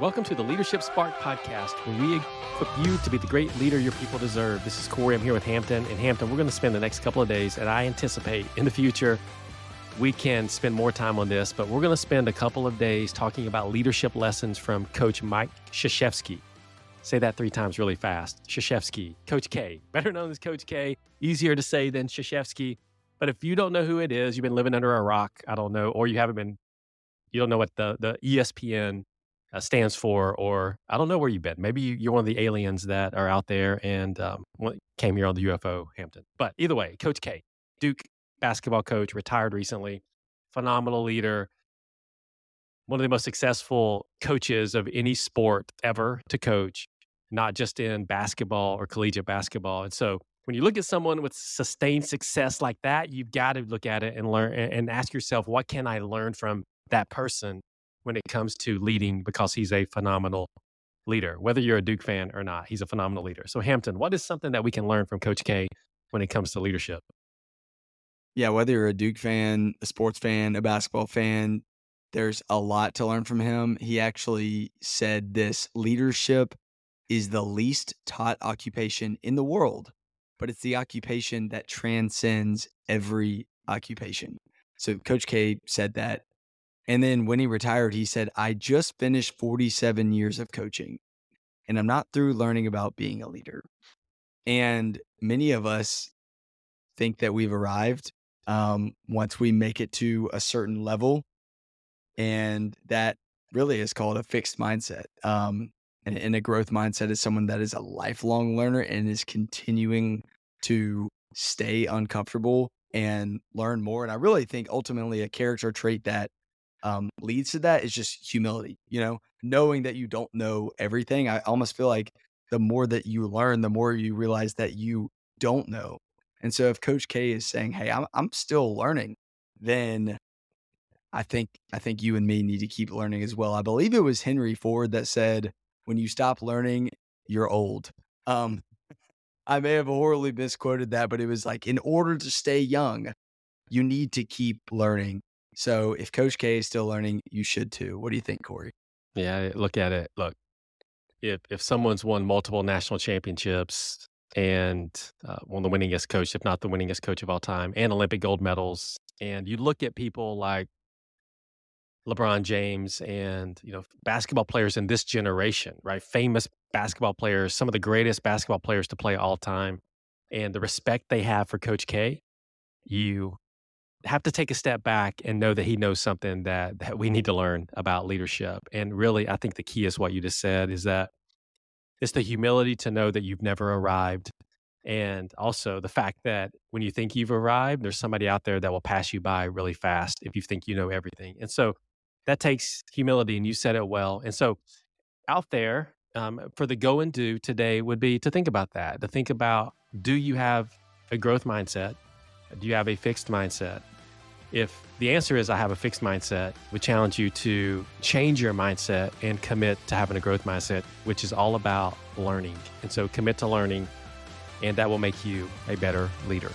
Welcome to the Leadership Spark podcast, where we equip you to be the great leader your people deserve. This is Corey. I'm here with Hampton. And Hampton, we're going to spend the next couple of days, and I anticipate in the future we can spend more time on this, but we're going to spend a couple of days talking about leadership lessons from Coach Mike Krzyzewski. Say that three times really fast. Krzyzewski, Coach K, better known as Coach K, easier to say than Krzyzewski. But if you don't know who it is, you've been living under a rock, I don't know, or you haven't been, you don't know what the, the ESPN uh, stands for, or I don't know where you've been. Maybe you're one of the aliens that are out there and um, came here on the UFO Hampton. But either way, Coach K, Duke basketball coach, retired recently, phenomenal leader, one of the most successful coaches of any sport ever to coach, not just in basketball or collegiate basketball. And so when you look at someone with sustained success like that, you've got to look at it and learn and ask yourself, what can I learn from that person when it comes to leading because he's a phenomenal leader. Whether you're a Duke fan or not, he's a phenomenal leader. So, Hampton, what is something that we can learn from Coach K when it comes to leadership? Yeah, whether you're a Duke fan, a sports fan, a basketball fan, there's a lot to learn from him. He actually said this leadership is the least taught occupation in the world, but it's the occupation that transcends every occupation. So Coach K said that and then when he retired, he said, I just finished 47 years of coaching and I'm not through learning about being a leader. And many of us think that we've arrived um, once we make it to a certain level. And that really is called a fixed mindset. Um, and, and a growth mindset is someone that is a lifelong learner and is continuing to stay uncomfortable and learn more. And I really think ultimately a character trait that um, leads to that is just humility, you know, knowing that you don't know everything. I almost feel like the more that you learn, the more you realize that you don't know. And so if Coach K is saying, Hey, I'm, I'm still learning, then I think, I think you and me need to keep learning as well. I believe it was Henry Ford that said, when you stop learning, you're old. Um, I may have horribly misquoted that, but it was like, in order to stay young, you need to keep learning so if Coach K is still learning, you should too. What do you think, Corey? Yeah, look at it. Look, if if someone's won multiple national championships and uh, one the winningest coach, if not the winningest coach of all time, and Olympic gold medals, and you look at people like LeBron James and you know basketball players in this generation, right? Famous basketball players, some of the greatest basketball players to play all time, and the respect they have for Coach K, you have to take a step back and know that he knows something that that we need to learn about leadership. And really, I think the key is what you just said is that it's the humility to know that you've never arrived. And also the fact that when you think you've arrived, there's somebody out there that will pass you by really fast if you think you know everything. And so that takes humility, and you said it well. And so out there um, for the go and do today would be to think about that, to think about do you have a growth mindset? Do you have a fixed mindset? If the answer is I have a fixed mindset, we challenge you to change your mindset and commit to having a growth mindset, which is all about learning. And so commit to learning, and that will make you a better leader.